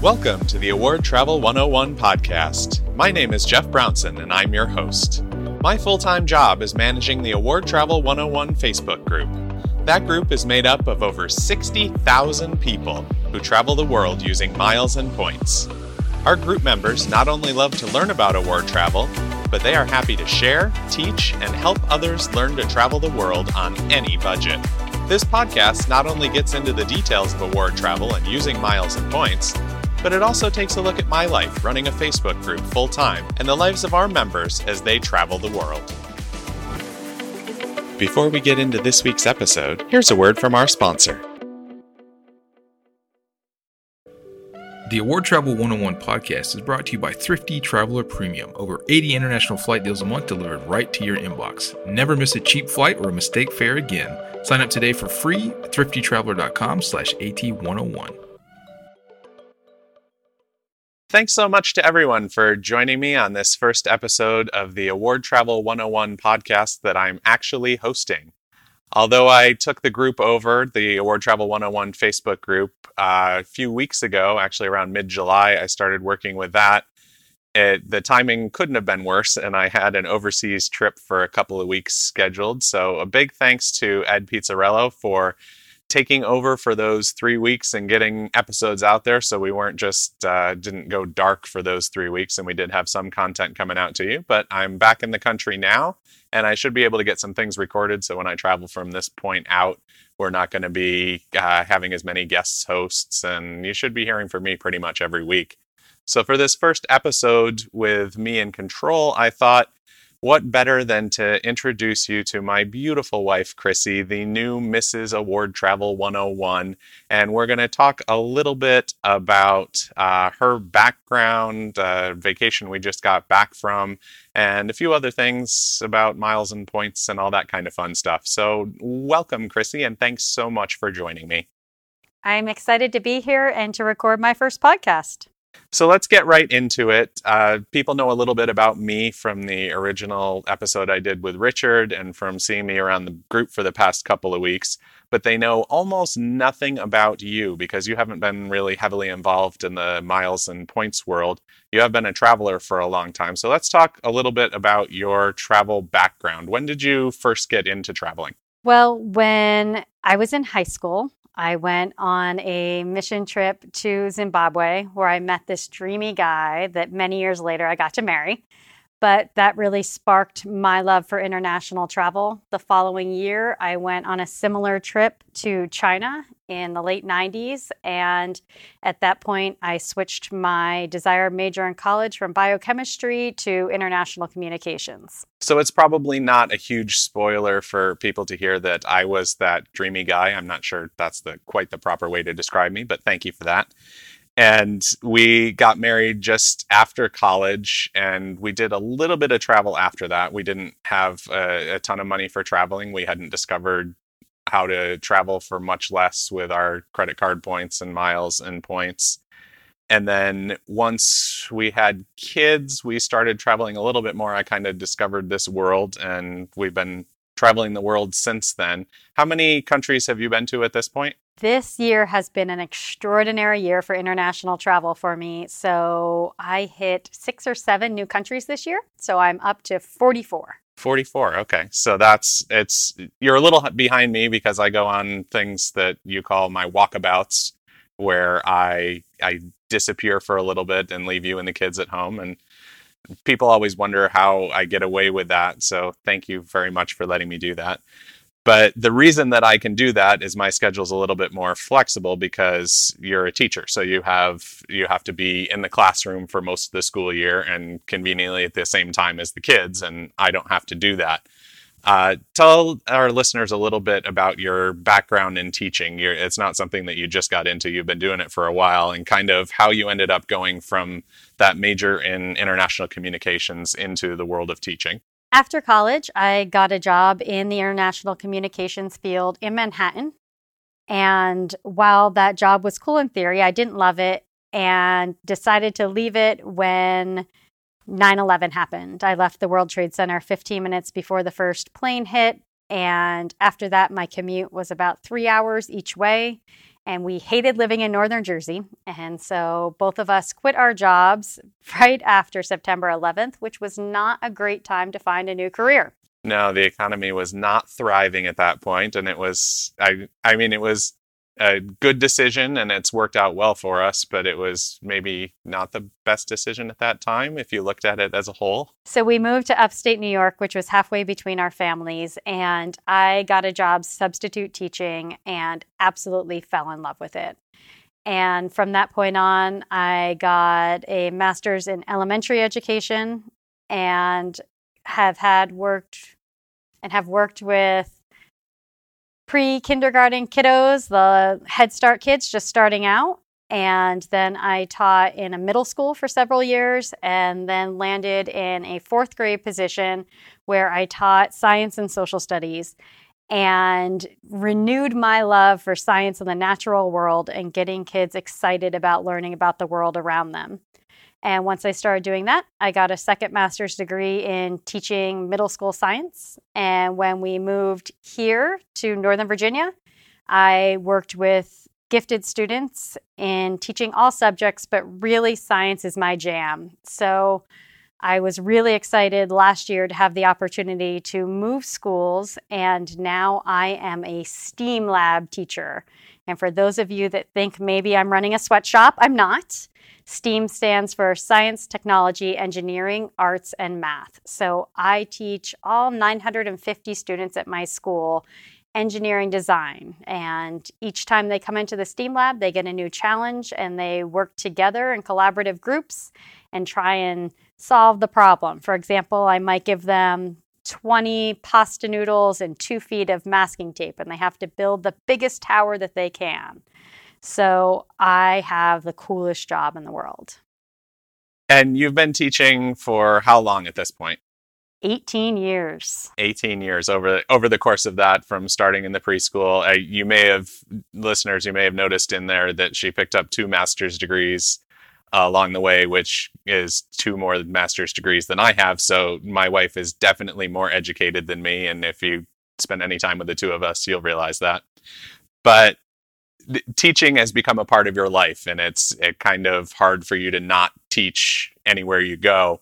Welcome to the Award Travel 101 podcast. My name is Jeff Brownson and I'm your host. My full time job is managing the Award Travel 101 Facebook group. That group is made up of over 60,000 people who travel the world using miles and points. Our group members not only love to learn about award travel, but they are happy to share, teach, and help others learn to travel the world on any budget. This podcast not only gets into the details of award travel and using miles and points, but it also takes a look at my life running a Facebook group full time and the lives of our members as they travel the world. Before we get into this week's episode, here's a word from our sponsor. The Award Travel 101 podcast is brought to you by Thrifty Traveler Premium. Over 80 international flight deals a month delivered right to your inbox. Never miss a cheap flight or a mistake fare again. Sign up today for free at thriftytraveler.com slash AT101. Thanks so much to everyone for joining me on this first episode of the Award Travel 101 podcast that I'm actually hosting. Although I took the group over, the Award Travel 101 Facebook group, uh, a few weeks ago, actually around mid July, I started working with that. It, the timing couldn't have been worse, and I had an overseas trip for a couple of weeks scheduled. So, a big thanks to Ed Pizzarello for taking over for those three weeks and getting episodes out there so we weren't just uh, didn't go dark for those three weeks and we did have some content coming out to you but i'm back in the country now and i should be able to get some things recorded so when i travel from this point out we're not going to be uh, having as many guests hosts and you should be hearing from me pretty much every week. So for this first episode with me in control i thought what better than to introduce you to my beautiful wife, Chrissy, the new Mrs. Award Travel 101. And we're going to talk a little bit about uh, her background, uh, vacation we just got back from, and a few other things about miles and points and all that kind of fun stuff. So, welcome, Chrissy, and thanks so much for joining me. I'm excited to be here and to record my first podcast. So let's get right into it. Uh, people know a little bit about me from the original episode I did with Richard and from seeing me around the group for the past couple of weeks, but they know almost nothing about you because you haven't been really heavily involved in the miles and points world. You have been a traveler for a long time. So let's talk a little bit about your travel background. When did you first get into traveling? Well, when I was in high school, I went on a mission trip to Zimbabwe where I met this dreamy guy that many years later I got to marry. But that really sparked my love for international travel. The following year, I went on a similar trip to China in the late 90s. And at that point, I switched my desired major in college from biochemistry to international communications. So it's probably not a huge spoiler for people to hear that I was that dreamy guy. I'm not sure that's the quite the proper way to describe me, but thank you for that. And we got married just after college, and we did a little bit of travel after that. We didn't have a, a ton of money for traveling. We hadn't discovered how to travel for much less with our credit card points and miles and points. And then once we had kids, we started traveling a little bit more. I kind of discovered this world, and we've been traveling the world since then. How many countries have you been to at this point? This year has been an extraordinary year for international travel for me. So I hit six or seven new countries this year. So I'm up to 44. 44 okay so that's it's you're a little behind me because i go on things that you call my walkabouts where i i disappear for a little bit and leave you and the kids at home and people always wonder how i get away with that so thank you very much for letting me do that but the reason that I can do that is my schedule is a little bit more flexible because you're a teacher. So you have you have to be in the classroom for most of the school year and conveniently at the same time as the kids, and I don't have to do that. Uh, tell our listeners a little bit about your background in teaching. You're, it's not something that you just got into; you've been doing it for a while, and kind of how you ended up going from that major in international communications into the world of teaching. After college, I got a job in the international communications field in Manhattan. And while that job was cool in theory, I didn't love it and decided to leave it when 9 11 happened. I left the World Trade Center 15 minutes before the first plane hit. And after that, my commute was about three hours each way. And we hated living in northern Jersey. And so both of us quit our jobs right after September 11th, which was not a great time to find a new career. No, the economy was not thriving at that point, and it was I I mean it was a good decision and it's worked out well for us, but it was maybe not the best decision at that time if you looked at it as a whole. So we moved to upstate New York, which was halfway between our families, and I got a job substitute teaching and absolutely fell in love with it. And from that point on, I got a master's in elementary education and have had worked and have worked with pre kindergarten kiddos, the Head Start kids just starting out. And then I taught in a middle school for several years and then landed in a fourth grade position where I taught science and social studies and renewed my love for science and the natural world and getting kids excited about learning about the world around them. And once I started doing that, I got a second master's degree in teaching middle school science. And when we moved here to Northern Virginia, I worked with gifted students in teaching all subjects, but really science is my jam. So I was really excited last year to have the opportunity to move schools, and now I am a STEAM lab teacher. And for those of you that think maybe I'm running a sweatshop, I'm not. STEAM stands for Science, Technology, Engineering, Arts, and Math. So I teach all 950 students at my school engineering design. And each time they come into the STEAM lab, they get a new challenge and they work together in collaborative groups and try and solve the problem. For example, I might give them 20 pasta noodles and two feet of masking tape, and they have to build the biggest tower that they can. So I have the coolest job in the world. And you've been teaching for how long at this point? 18 years 18 years over over the course of that from starting in the preschool uh, you may have listeners you may have noticed in there that she picked up two master's degrees uh, along the way which is two more master's degrees than i have. So my wife is definitely more educated than me. And if you spend any time with the two of us you'll realize that. But teaching has become a part of your life and it's it kind of hard for you to not teach anywhere you go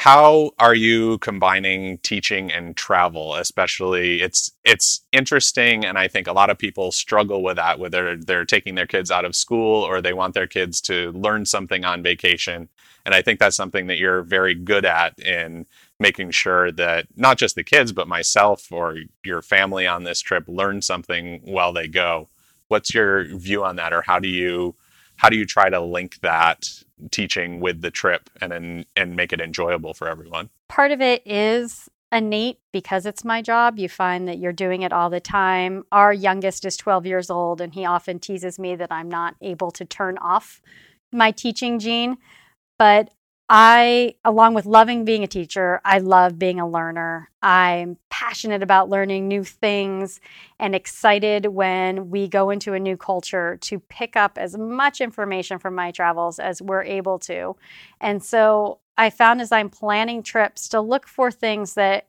how are you combining teaching and travel especially? It's it's interesting and i think a lot of people struggle with that whether they're taking their kids out of school or they want their kids to learn something on vacation. And i think that's something that you're very good at in making sure that not just the kids but myself or your family on this trip learn something while they go. What's your view on that or how do you how do you try to link that teaching with the trip and and, and make it enjoyable for everyone. Part of it is innate because it's my job. You find that you're doing it all the time. Our youngest is 12 years old and he often teases me that i'm not able to turn off my teaching gene. But I, along with loving being a teacher, I love being a learner. I'm passionate about learning new things and excited when we go into a new culture to pick up as much information from my travels as we're able to. And so I found as I'm planning trips to look for things that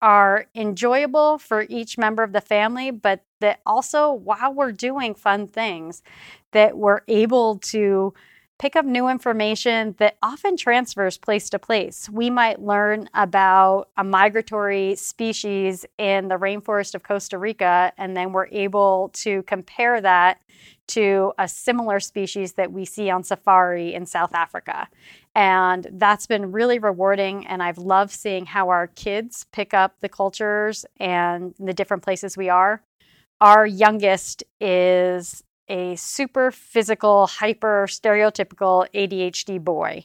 are enjoyable for each member of the family, but that also, while we're doing fun things, that we're able to pick up new information that often transfers place to place. We might learn about a migratory species in the rainforest of Costa Rica, and then we're able to compare that to a similar species that we see on safari in South Africa. And that's been really rewarding. And I've loved seeing how our kids pick up the cultures and the different places we are. Our youngest is a super physical, hyper stereotypical ADHD boy.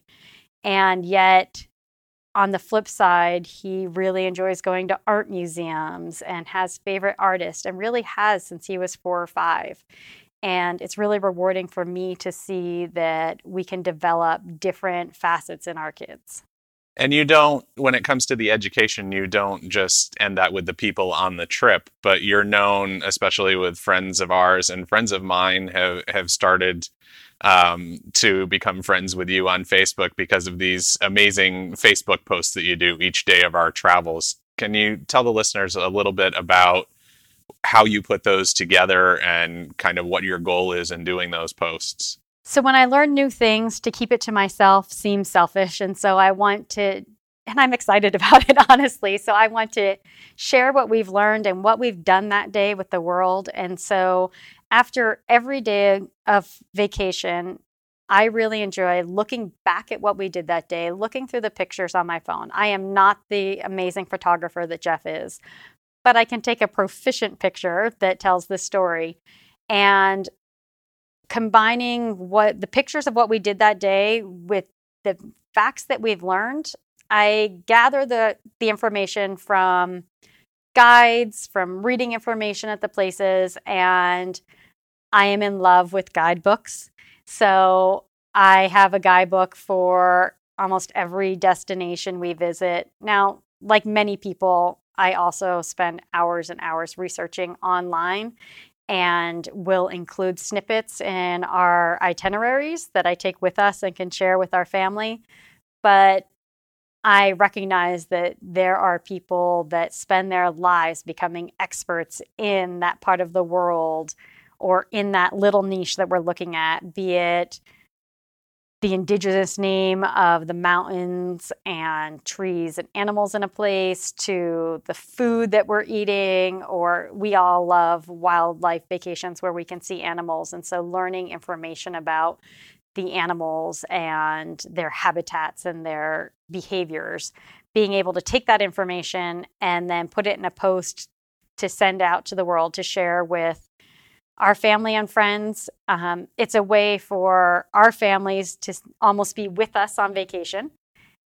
And yet, on the flip side, he really enjoys going to art museums and has favorite artists and really has since he was four or five. And it's really rewarding for me to see that we can develop different facets in our kids. And you don't, when it comes to the education, you don't just end that with the people on the trip, but you're known, especially with friends of ours and friends of mine have, have started um, to become friends with you on Facebook because of these amazing Facebook posts that you do each day of our travels. Can you tell the listeners a little bit about how you put those together and kind of what your goal is in doing those posts. So when I learn new things, to keep it to myself seems selfish. And so I want to, and I'm excited about it, honestly. So I want to share what we've learned and what we've done that day with the world. And so after every day of vacation, I really enjoy looking back at what we did that day, looking through the pictures on my phone. I am not the amazing photographer that Jeff is, but I can take a proficient picture that tells the story. And combining what the pictures of what we did that day with the facts that we've learned, I gather the the information from guides, from reading information at the places, and I am in love with guidebooks. So I have a guidebook for almost every destination we visit. Now, like many people, I also spend hours and hours researching online and we'll include snippets in our itineraries that I take with us and can share with our family. But I recognize that there are people that spend their lives becoming experts in that part of the world or in that little niche that we're looking at, be it the indigenous name of the mountains and trees and animals in a place to the food that we're eating or we all love wildlife vacations where we can see animals. And so learning information about the animals and their habitats and their behaviors being able to take that information and then put it in a post to send out to the world to share with our family and friends. Um, it's a way for our families to almost be with us on vacation.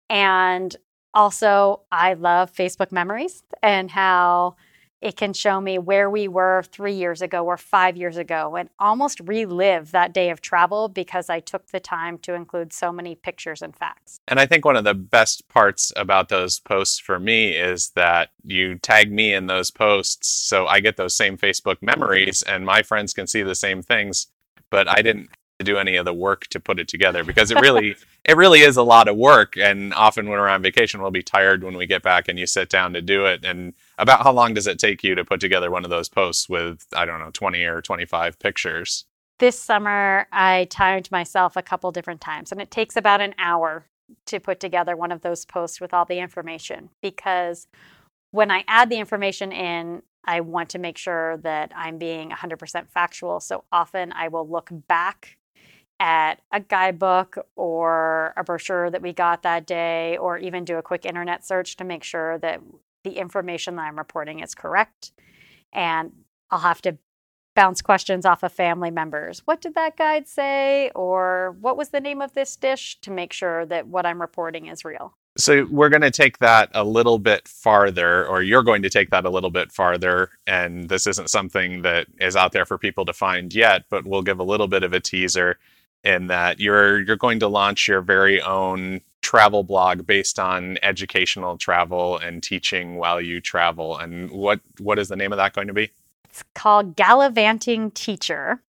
And also, I love Facebook memories and how it can show me where we were three years ago or five years ago and almost relive that day of travel because I took the time to include so many pictures and facts. And I think one of the best parts about those posts for me is that you tag me in those posts so I get those same Facebook memories and my friends can see the same things, but I didn't do any of the work to put it together because it really it really is a lot of work. And often when we're on vacation we'll be tired when we get back and you sit down to do it. And about how long does it take you to put together one of those posts with i don't know 20 or 25 pictures? This summer i timed myself a couple different times and it takes about an hour to put together one of those posts with all the information because when i add the information in I want to make sure that I'm being 100% factual. So often I will look back at a guidebook or a brochure that we got that day, or even do a quick internet search to make sure that the information that I'm reporting is correct. And I'll have to bounce questions off of family members. What did that guide say? Or what was the name of this dish to make sure that what I'm reporting is real? So we're going to take that a little bit farther, or you're going to take that a little bit farther. And this isn't something that is out there for people to find yet, but we'll give a little bit of a teaser in that you're you're going to launch your very own travel blog based on educational travel and teaching while you travel. And what what is the name of that going to be? It's called Gallivanting Teacher.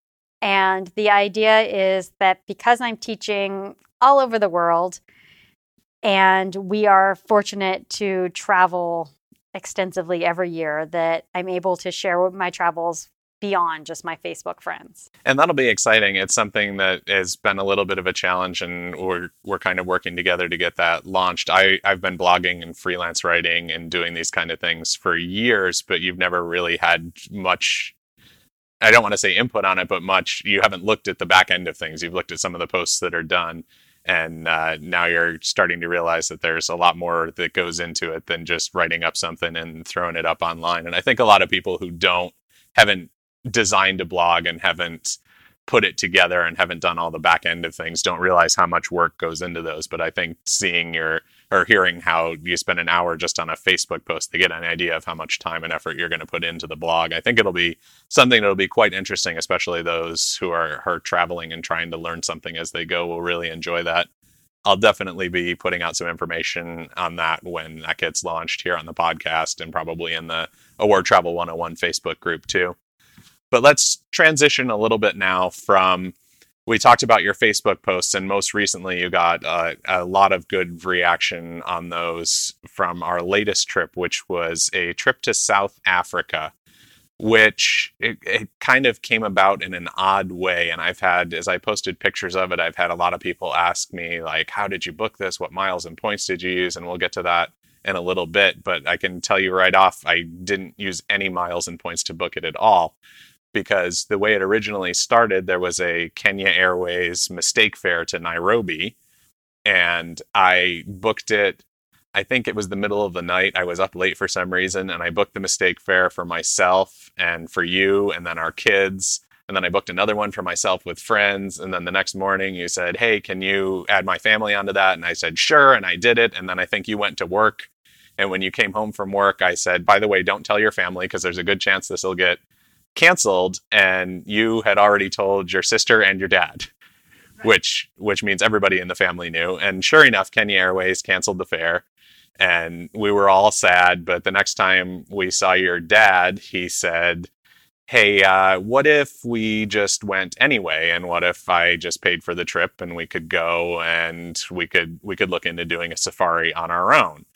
And the idea is that because I'm teaching all over the world and we are fortunate to travel extensively every year that I'm able to share my travels beyond just my Facebook friends. And that'll be exciting. It's something that has been a little bit of a challenge and we're we're kind of working together to get that launched. I, I've been blogging and freelance writing and doing these kind of things for years, but you've never really had much I don't want to say input on it, but much you haven't looked at the back end of things. You've looked at some of the posts that are done and uh, now you're starting to realize that there's a lot more that goes into it than just writing up something and throwing it up online and i think a lot of people who don't haven't designed a blog and haven't put it together and haven't done all the back end of things don't realize how much work goes into those. But i think seeing your or hearing how you spend an hour just on a facebook post to get an idea of how much time and effort you're going to put into the blog. I think it'll be something that'll be quite interesting especially those who are, are traveling and trying to learn something as they go. Will really enjoy that. I'll definitely be putting out some information on that when that gets launched here on the podcast and probably in the award travel 101 facebook group too but let's transition a little bit now from we talked about your Facebook posts, and most recently you got uh, a lot of good reaction on those from our latest trip, which was a trip to South Africa, which it, it kind of came about in an odd way. And I've had, as I posted pictures of it, I've had a lot of people ask me, like, how did you book this? What miles and points did you use? And we'll get to that in a little bit. But I can tell you right off, I didn't use any miles and points to book it at all because the way it originally started, there was a Kenya Airways mistake fare to Nairobi. And I booked it I think it was the middle of the night. I was up late for some reason and I booked the mistake fare for myself and for you and then our kids. And then I booked another one for myself with friends. And then the next morning you said, Hey, can you add my family onto that? And I said, Sure. And I did it. And then I think you went to work. And when you came home from work, I said, By the way, don't tell your family because there's a good chance this will get canceled. And you had already told your sister and your dad. Which which means everybody in the family knew. And sure enough, Kenya Airways canceled the fare and we were all sad. But the next time we saw your dad, he said, Hey, uh, what if we just went anyway? And what if I just paid for the trip and we could go and we could we could look into doing a safari on our own?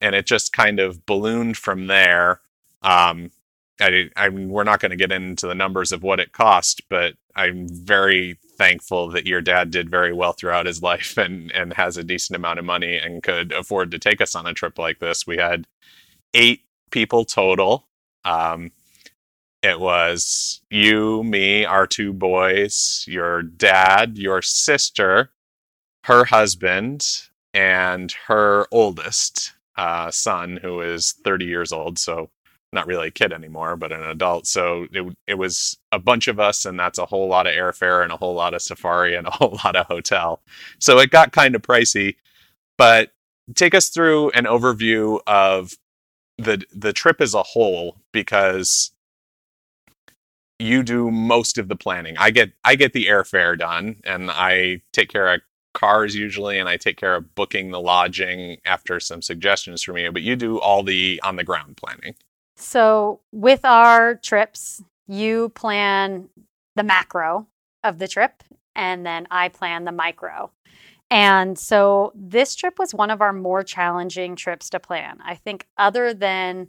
And it just kind of ballooned from there. Um, I, I mean, we're not going to get into the numbers of what it cost, but I'm very thankful that your dad did very well throughout his life and and has a decent amount of money and could afford to take us on a trip like this. We had eight people total. Um, it was you, me, our two boys, your dad, your sister, her husband, and her oldest uh, son, who is 30 years old. So not really a kid anymore, but an adult. So it it was a bunch of us, and that's a whole lot of airfare and a whole lot of safari and a whole lot of hotel. So it got kind of pricey. But take us through an overview of the the trip as a whole, because you do most of the planning. I get I get the airfare done, and I take care of cars usually, and I take care of booking the lodging after some suggestions from you. But you do all the on the ground planning. So, with our trips, you plan the macro of the trip, and then I plan the micro. And so, this trip was one of our more challenging trips to plan. I think, other than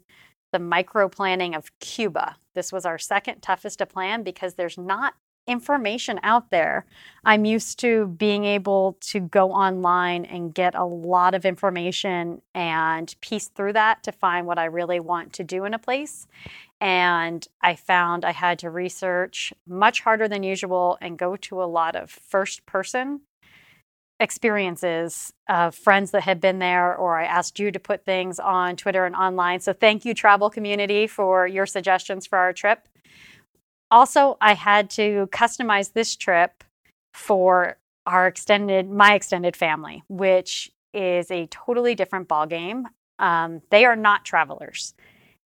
the micro planning of Cuba, this was our second toughest to plan because there's not information out there. I'm used to being able to go online and get a lot of information and piece through that to find what I really want to do in a place. And I found I had to research much harder than usual and go to a lot of first person experiences of friends that had been there, or I asked you to put things on Twitter and online. So thank you, travel community, for your suggestions for our trip. Also, I had to customize this trip for our extended, my extended family, which is a totally different ballgame. Um, they are not travelers.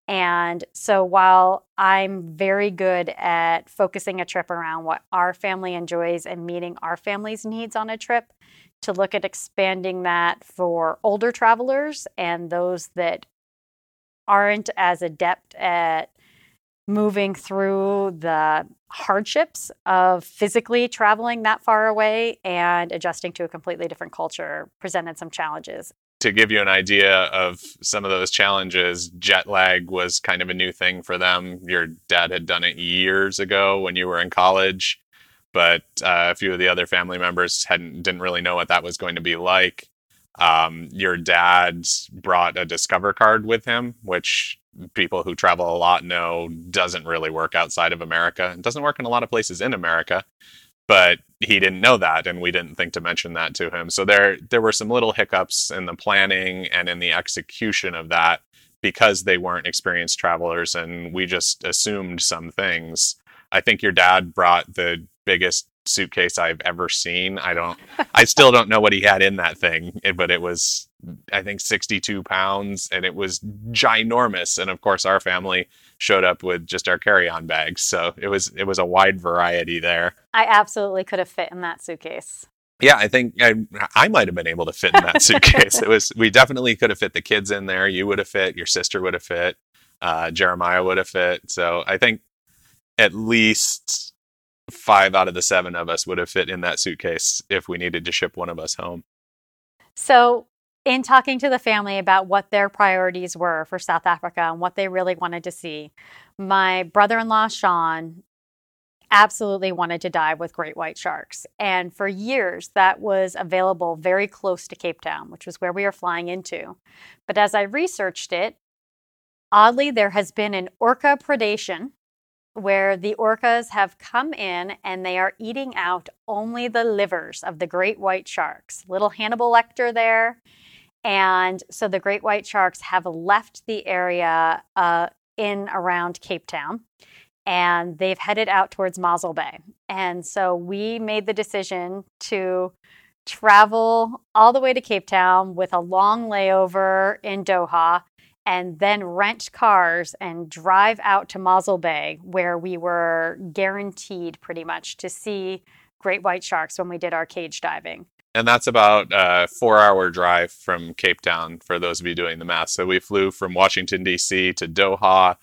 And so while I'm very good at focusing a trip around what our family enjoys and meeting our family's needs on a trip, to look at expanding that for older travelers and those that aren't as adept at moving through the hardships of physically traveling that far away and adjusting to a completely different culture presented some challenges. To give you an idea of some of those challenges, jet lag was kind of a new thing for them. Your dad had done it years ago when you were in college, but uh, a few of the other family members hadn't didn't really know what that was going to be like. Um, your dad brought a Discover card with him, which people who travel a lot know doesn't really work outside of America. It doesn't work in a lot of places in America, but he didn't know that, and we didn't think to mention that to him. So there there were some little hiccups in the planning and in the execution of that because they weren't experienced travelers, and we just assumed some things. I think your dad brought the biggest suitcase I've ever seen. I don't, I still don't know what he had in that thing, eh, but it was, I think, 62 pounds and it was ginormous. And of course, our family showed up with just our carry on bags. So it was, it was a wide variety there. I absolutely could have fit in that suitcase. Yeah, I think I, I might have been able to fit in that suitcase. it was, we definitely could have fit the kids in there. You would have fit, your sister would have fit, uh, Jeremiah would have fit. So I think at least five out of the seven of us would have fit in that suitcase if we needed to ship one of us home. So in talking to the family about what their priorities were for South Africa and what they really wanted to see, my brother in law, Sean, absolutely wanted to dive with great white sharks. And for years, that was available very close to Cape Town, which was where we were flying into. But as I researched it, oddly, there has been an orca predation where the orcas have come in and they are eating out only the livers of the great white sharks. Little Hannibal Lecter there. And so the great white sharks have left the area uh, in around Cape Town and they've headed out towards Mossel Bay. And so we made the decision to travel all the way to Cape Town with a long layover in Doha and then rent cars and drive out to Mossel Bay, where we were guaranteed pretty much to see great white sharks when we did our cage diving. And that's about a four hour drive from Cape Town for those of you doing the math. So we flew from Washington, D.C. to Doha,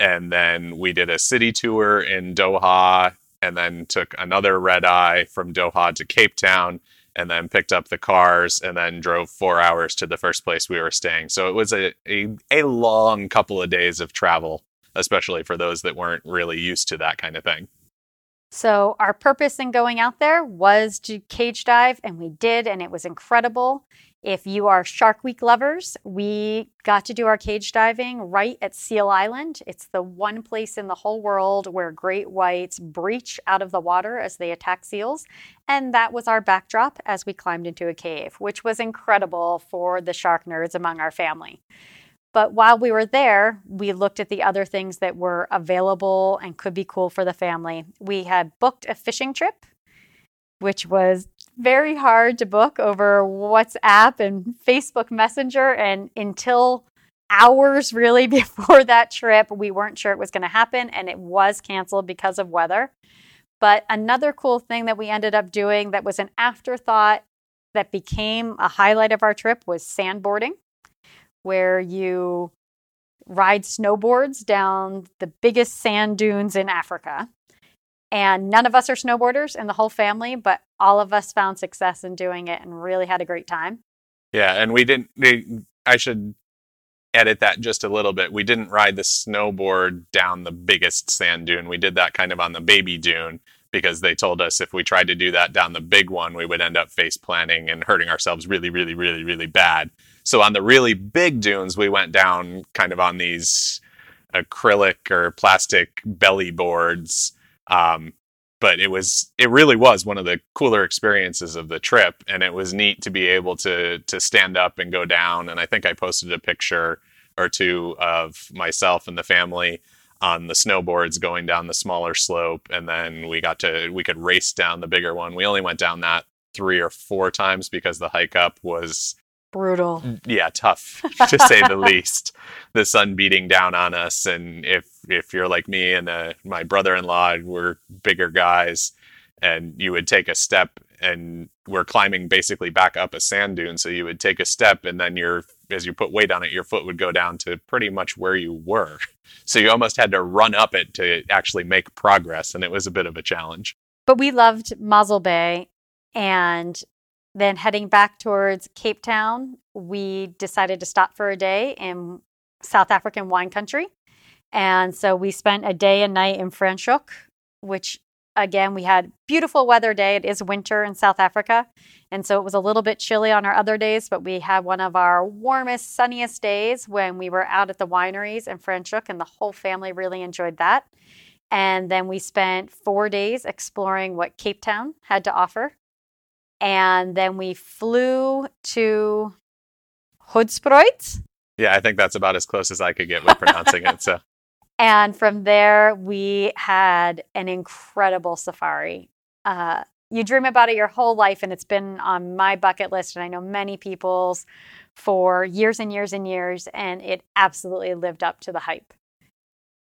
and then we did a city tour in Doha, and then took another red eye from Doha to Cape Town and then picked up the cars and then drove four hours to the first place we were staying. So it was a, a, a long couple of days of travel, especially for those that weren't really used to that kind of thing. So, our purpose in going out there was to cage dive, and we did, and it was incredible. If you are Shark Week lovers, we got to do our cage diving right at Seal Island. It's the one place in the whole world where great whites breach out of the water as they attack seals. And that was our backdrop as we climbed into a cave, which was incredible for the shark nerds among our family. But while we were there, we looked at the other things that were available and could be cool for the family. We had booked a fishing trip, which was very hard to book over WhatsApp and Facebook Messenger. And until hours really before that trip, we weren't sure it was going to happen. And it was canceled because of weather. But another cool thing that we ended up doing that was an afterthought that became a highlight of our trip was sandboarding, where you ride snowboards down the biggest sand dunes in Africa. And none of us are snowboarders in the whole family, but all of us found success in doing it and really had a great time. Yeah, and we didn't. I should edit that just a little bit. We didn't ride the snowboard down the biggest sand dune. We did that kind of on the baby dune because they told us if we tried to do that down the big one, we would end up face planting and hurting ourselves really, really, really, really bad. So on the really big dunes, we went down kind of on these acrylic or plastic belly boards um, but it was it really was one of the cooler experiences of the trip and it was neat to be able to to stand up and go down and i think i posted a picture or two of myself and the family on the snowboards going down the smaller slope and then we got to we could race down the bigger one. We only went down that three or four times because the hike up was brutal. Yeah tough to say the least. The sun beating down on us and if if you're like me and uh, my brother-in-law, we're bigger guys, and you would take a step and we're climbing basically back up a sand dune. So you would take a step and then your as you put weight on it, your foot would go down to pretty much where you were. So you almost had to run up it to actually make progress, and it was a bit of a challenge. But we loved Mossel Bay, and then heading back towards Cape Town, we decided to stop for a day in South African wine country. And so we spent a day and night in Franschhoek, which again, we had beautiful weather day. It is winter in South Africa. And so it was a little bit chilly on our other days, but we had one of our warmest, sunniest days when we were out at the wineries in Franschhoek, and the whole family really enjoyed that. And then we spent four days exploring what Cape Town had to offer. And then we flew to Hoedspruit. Yeah, I think that's about as close as I could get with pronouncing it. So and from there, we had an incredible safari. Uh, you dream about it your whole life, and it's been on my bucket list, and I know many people's for years and years and years, and it absolutely lived up to the hype.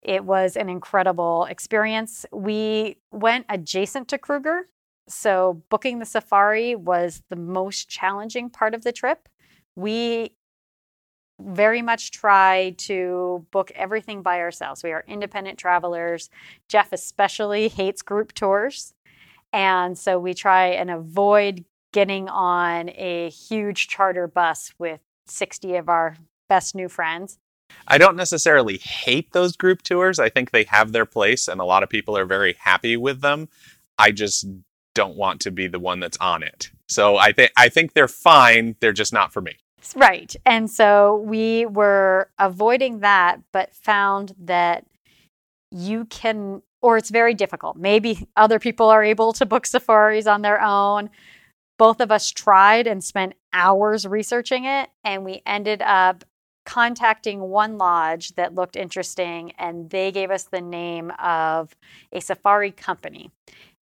It was an incredible experience. We went adjacent to Kruger, so booking the safari was the most challenging part of the trip. We very much try to book everything by ourselves. We are independent travelers. Jeff especially hates group tours. And so we try and avoid getting on a huge charter bus with 60 of our best new friends. I don't necessarily hate those group tours. I think they have their place and a lot of people are very happy with them. I just don't want to be the one that's on it. So I think I think they're fine, they're just not for me. Right. And so we were avoiding that but found that you can or it's very difficult. Maybe other people are able to book safaris on their own. Both of us tried and spent hours researching it and we ended up contacting one lodge that looked interesting and they gave us the name of a safari company.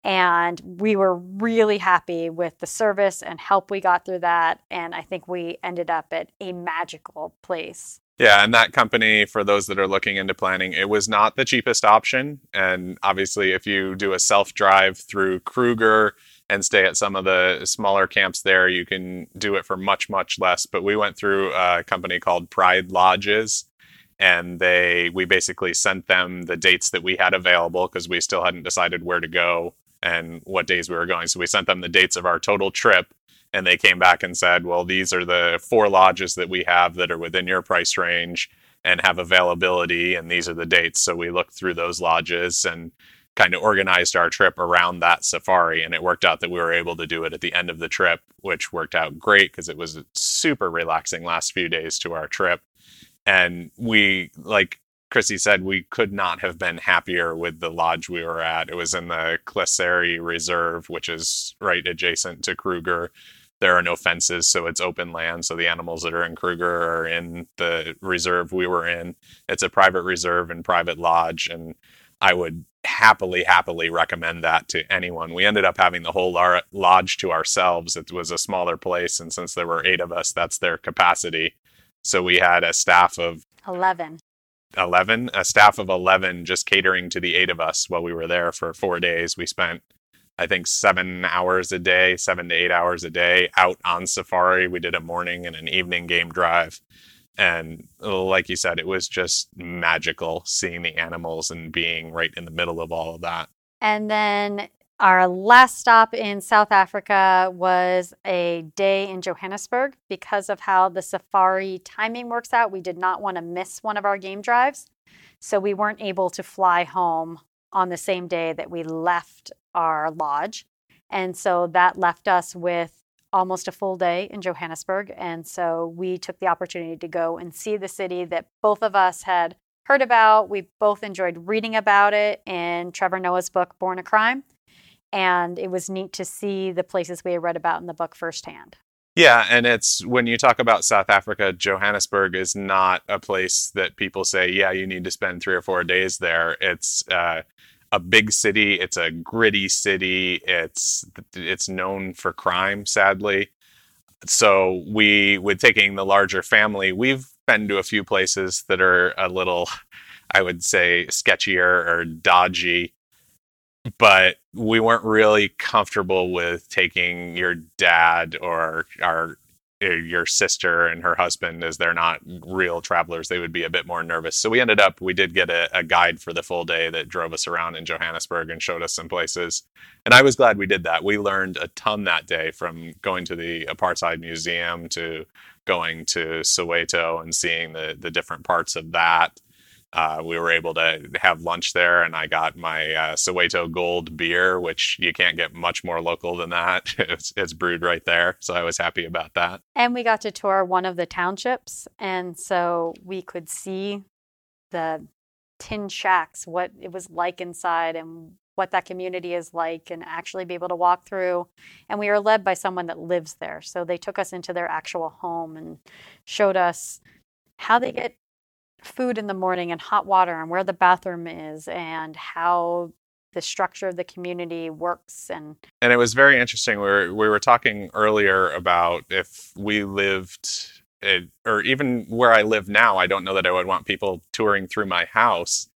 And we were really happy with the service and help we got through that. And I think we ended up at a magical place. Yeah, and that company, for those that are looking into planning, it was not the cheapest option. And obviously, if you do a self drive through Kruger, and stay at some of the smaller camps there. You can do it for much, much less. But we went through a company called Pride Lodges, and they we basically sent them the dates that we had available because we still hadn't decided where to go and what days we were going. So we sent them the dates of our total trip. And they came back and said, well, these are the four lodges that we have that are within your price range and have availability. And these are the dates. So we looked through those lodges and kind of organized our trip around that safari and it worked out that we were able to do it at the end of the trip which worked out great because it was super relaxing last few days to our trip and we like chrissy said we could not have been happier with the lodge we were at it was in the Klaserie reserve which is right adjacent to kruger there are no fences so it's open land so the animals that are in kruger are in the reserve we were in it's a private reserve and private lodge and I would happily, happily recommend that to anyone. We ended up having the whole lodge to ourselves. It was a smaller place, and since there were eight of us, that's their capacity. So we had a staff of 11. 11, a staff of 11 just catering to the eight of us while we were there for four days. We spent, I think, seven hours a day, seven to eight hours a day out on safari. We did a morning and an evening game drive and like you said it was just magical seeing the animals and being right in the middle of all of that and then our last stop in South Africa was a day in Johannesburg because of how the safari timing works out. We did not want to miss one of our game drives. So we weren't able to fly home on the same day that we left our lodge. And so that left us with almost a full day in Johannesburg. And so we took the opportunity to go and see the city that both of us had heard about. We both enjoyed reading about it in Trevor Noah's book, Born a Crime. And it was neat to see the places we had read about in the book firsthand. Yeah, and it's when you talk about South Africa, Johannesburg is not a place that people say, yeah, you need to spend three or four days there. It's uh, a big city. It's a gritty city. It's it's known for crime, sadly. So we, with taking the larger family, we've been to a few places that are a little, I would say, sketchier or dodgy. But we weren't really comfortable with taking your dad or our uh, your sister and her husband as they're not real travelers they would be a bit more nervous. So we ended up we did get a, a, guide for the full day that drove us around in johannesburg and showed us some places. And i was glad we did that. We learned a ton that day from going to the apartheid museum to going to soweto and seeing the the different parts of that uh, we were able to have lunch there, and I got my uh, Soweto Gold beer, which you can't get much more local than that. it's, it's brewed right there, so I was happy about that. And we got to tour one of the townships, and so we could see the tin shacks, what it was like inside, and what that community is like, and actually be able to walk through. And we were led by someone that lives there, so they took us into their actual home and showed us how they get food in the morning and hot water and where the bathroom is and how the structure of the community works and and it was very interesting we were, we were talking earlier about if we lived it, or even where I live now I don't know that I would want people touring through my house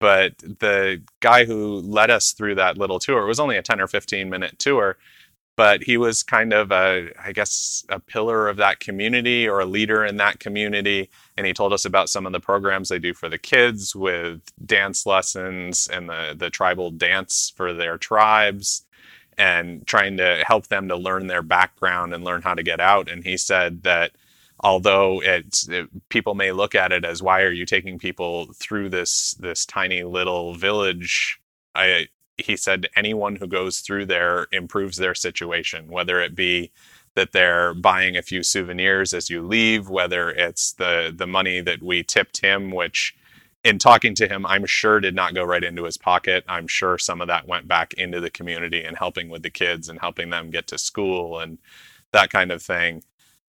but the guy who led us through that little tour it was only a 10 or 15 minute tour but he was kind of a i guess a pillar of that community or a leader in that community and he told us about some of the programs they do for the kids with dance lessons and the the tribal dance for their tribes and trying to help them to learn their background and learn how to get out. And he said that although it's it, people may look at it as why are you taking people through this this tiny little village i he said anyone who goes through there improves their situation whether it be that they're buying a few souvenirs as you leave whether it's the the money that we tipped him which in talking to him i'm sure did not go right into his pocket. I'm sure some of that went back into the community and helping with the kids and helping them get to school and that kind of thing.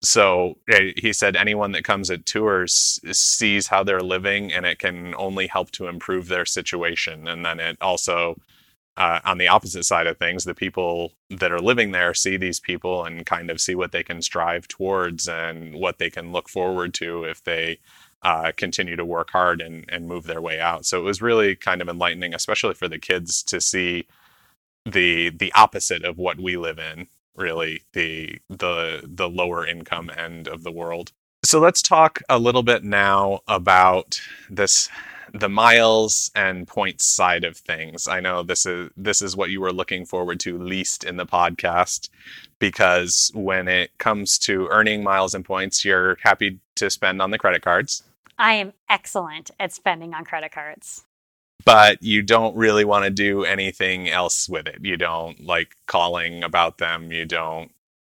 So eh, he said anyone that comes at tours sees how they're living and it can only help to improve their situation. And then it also uh, on the opposite side of things the people that are living there see these people and kind of see what they can strive towards and what they can look forward to if they uh, continue to work hard and, and move their way out so it was really kind of enlightening especially for the kids to see the the opposite of what we live in really the the the lower income end of the world. So let's talk a little bit now about this the miles and points side of things. I know this is this is what you were looking forward to least in the podcast because when it comes to earning miles and points, you're happy to spend on the credit cards. I am excellent at spending on credit cards but you don't really want to do anything else with it. You don't like calling about them. You don't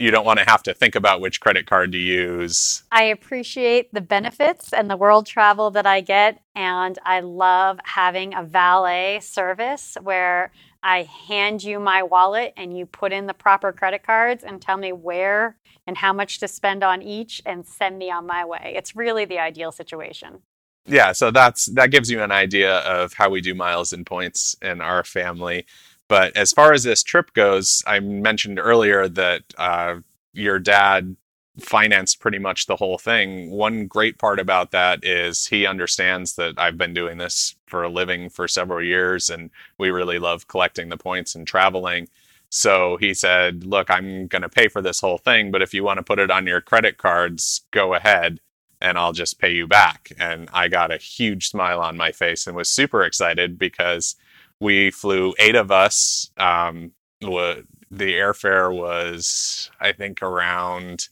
you don't want to have to think about which credit card to use. I appreciate the benefits and the world travel that I get and I love having a valet service where I hand you my wallet and you put in the proper credit cards and tell me where and how much to spend on each and send me on my way. It's really the ideal situation yeah, so that's that gives you an idea of how we do miles and points in our family. But as far as this trip goes, I mentioned earlier that uh, your dad financed pretty much the whole thing. One great part about that is he understands that I've been doing this for a living for several years and we really love collecting the points and traveling. So he said, Look, I'm going to pay for this whole thing, but if you want to put it on your credit cards, go ahead and I'll just pay you back. And I got a huge smile on my face and was super excited because we flew eight of us. Um, the airfare was, I think, around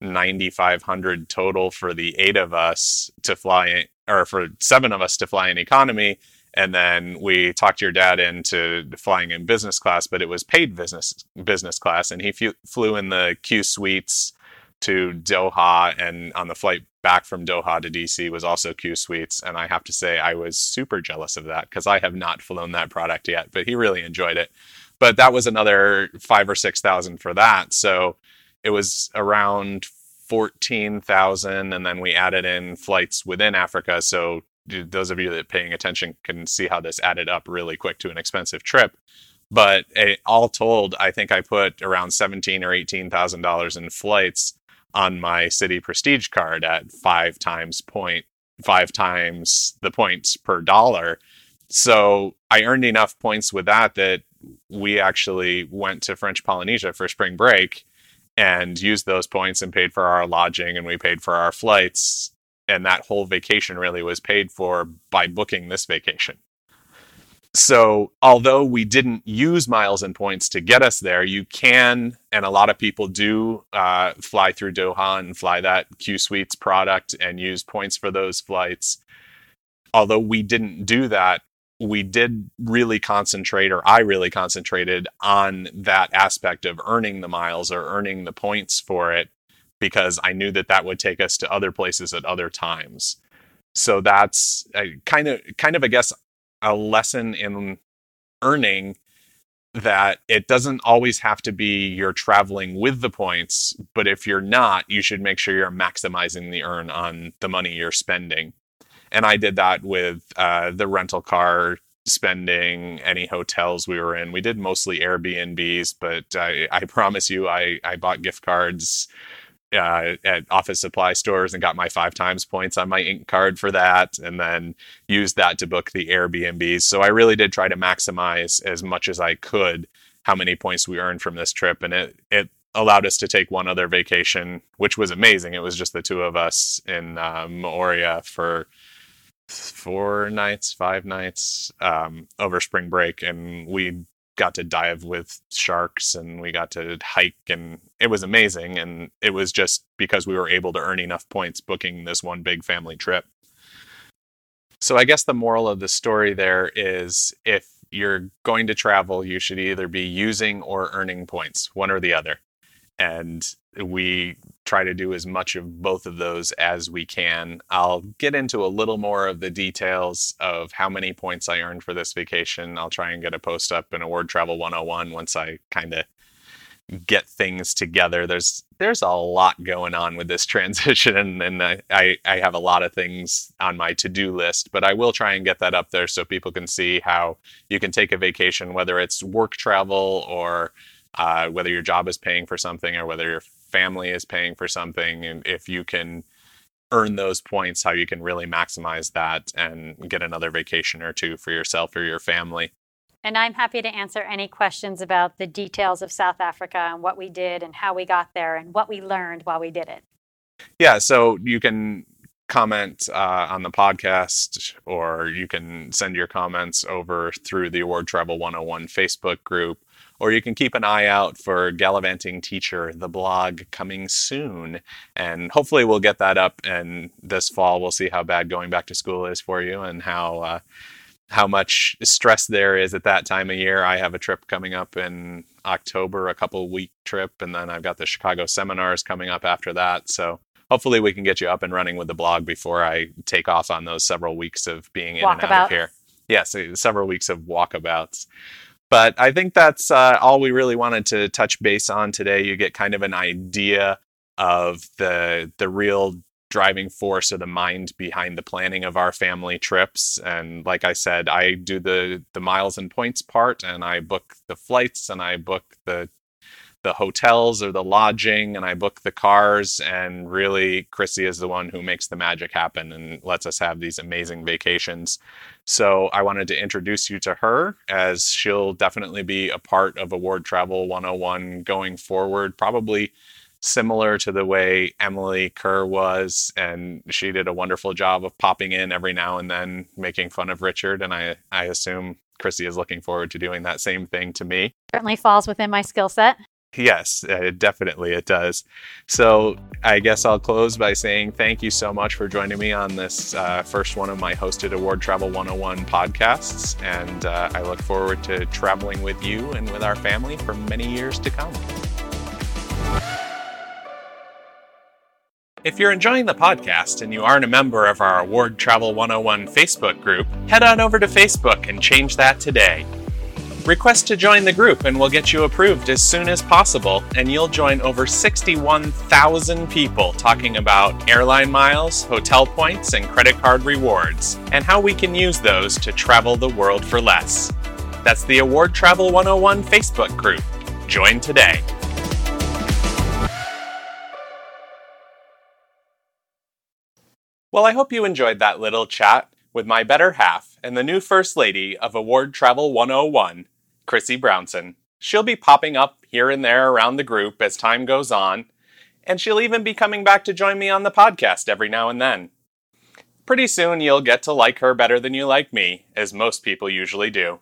9,500 total for the eight of us to fly, or for seven of us to fly in economy. And then we talked your dad into flying in business class, but it was paid business business class, and he flew in the Q suites to Doha, and on the flight back from Doha to DC was also Q Suites, and I have to say I was super jealous of that because I have not flown that product yet, but he really enjoyed it. But that was another five or six thousand for that, so it was around fourteen thousand, and then we added in flights within Africa. So those of you that are paying attention can see how this added up really quick to an expensive trip. But it, all told, I think I put around seventeen or eighteen thousand dollars in flights on my Citi Prestige card at five times point five times the points per dollar. So I earned enough points with that that we actually went to French Polynesia for spring break and used those points and paid for our lodging and we paid for our flights. And that whole vacation really was paid for by booking this vacation so although we didn't use miles and points to get us there you can and a lot of people do uh, fly through doha and fly that q suites product and use points for those flights. Although we didn't do that we did really concentrate or i really concentrated on that aspect of earning the miles or earning the points for it because i knew that that would take us to other places at other times. So that's kind of kind of i guess a lesson in earning that it doesn't always have to be you're traveling with the points, but if you're not, you should make sure you're maximizing the earn on the money you're spending. And I did that with uh, the rental car spending, any hotels we were in. We did mostly Airbnbs, but I, I promise you, I, I bought gift cards uh, at office supply stores and got my five times points on my ink card for that and then used that to book the airbnbs. So i really did try to maximize as much as i could how many points we earned from this trip. And it it allowed us to take one other vacation which was amazing. It was just the two of us in uh, Moorea for four nights five nights um, over spring break. And we got to dive with sharks and we got to hike and it was amazing. And it was just because we were able to earn enough points booking this one big family trip. So i guess the moral of the story there is if you're going to travel you should either be using or earning points one or the other and we try to do as much of both of those as we can. I'll get into a little more of the details of how many points I earned for this vacation. I'll try and get a post up in Award Travel 101 once I kind of get things together. There's there's a lot going on with this transition, and I, I, I have a lot of things on my to do list. But I will try and get that up there so people can see how you can take a vacation, whether it's work travel or uh, whether your job is paying for something or whether your family is paying for something, and if you can earn those points, how you can really maximize that and get another vacation or two for yourself or your family. And I'm happy to answer any questions about the details of South Africa and what we did and how we got there and what we learned while we did it. Yeah, so you can comment uh, on the podcast or you can send your comments over through the Award Travel 101 Facebook group or you can keep an eye out for Gallivanting Teacher, the blog coming soon. And hopefully we'll get that up and this fall we'll see how bad going back to school is for you and how uh, how much stress there is at that time of year. I have a trip coming up in October, a couple week trip, and then I've got the Chicago seminars coming up after that. So hopefully we can get you up and running with the blog before I take off on those several weeks of being in and out of here. Yes, yeah, so several weeks of walkabouts. But I think that's uh, all we really wanted to touch base on today. You get kind of an idea of the the real driving force or the mind behind the planning of our family trips. And like I said, I do the the miles and points part, and I book the flights, and I book the the hotels or the lodging and I book the cars and really Chrissy is the one who makes the magic happen and lets us have these amazing vacations. So I wanted to introduce you to her as she'll definitely be a part of Award Travel 101 going forward, probably similar to the way Emily Kerr was and she did a wonderful job of popping in every now and then making fun of Richard and I I assume Chrissy is looking forward to doing that same thing to me. Certainly falls within my skill set. Yes, uh, definitely it does. So I guess I'll close by saying thank you so much for joining me on this uh, first one of my hosted Award Travel 101 podcasts. And uh, I look forward to traveling with you and with our family for many years to come. If you're enjoying the podcast and you aren't a member of our Award Travel 101 Facebook group, head on over to Facebook and change that today. Request to join the group and we'll get you approved as soon as possible, and you'll join over 61,000 people talking about airline miles, hotel points, and credit card rewards, and how we can use those to travel the world for less. That's the Award Travel 101 Facebook group. Join today. Well, I hope you enjoyed that little chat with my better half and the new First Lady of Award Travel 101, Chrissy Brownson. She'll be popping up here and there around the group as time goes on, and she'll even be coming back to join me on the podcast every now and then. Pretty soon you'll get to like her better than you like me, as most people usually do.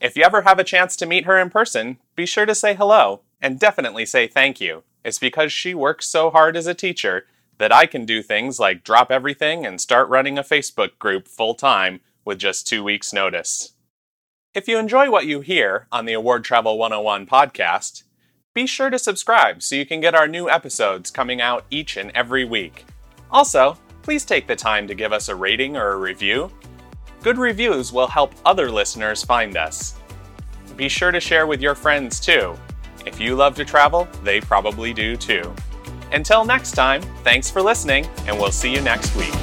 If you ever have a chance to meet her in person, be sure to say hello, and definitely say thank you. It's because she works so hard as a teacher that I can do things like drop everything and start running a Facebook group full time with just two weeks' notice. If you enjoy what you hear on the Award Travel 101 podcast, be sure to subscribe so you can get our new episodes coming out each and every week. Also, please take the time to give us a rating or a review. Good reviews will help other listeners find us. Be sure to share with your friends too. If you love to travel, they probably do too. Until next time, thanks for listening, and we'll see you next week.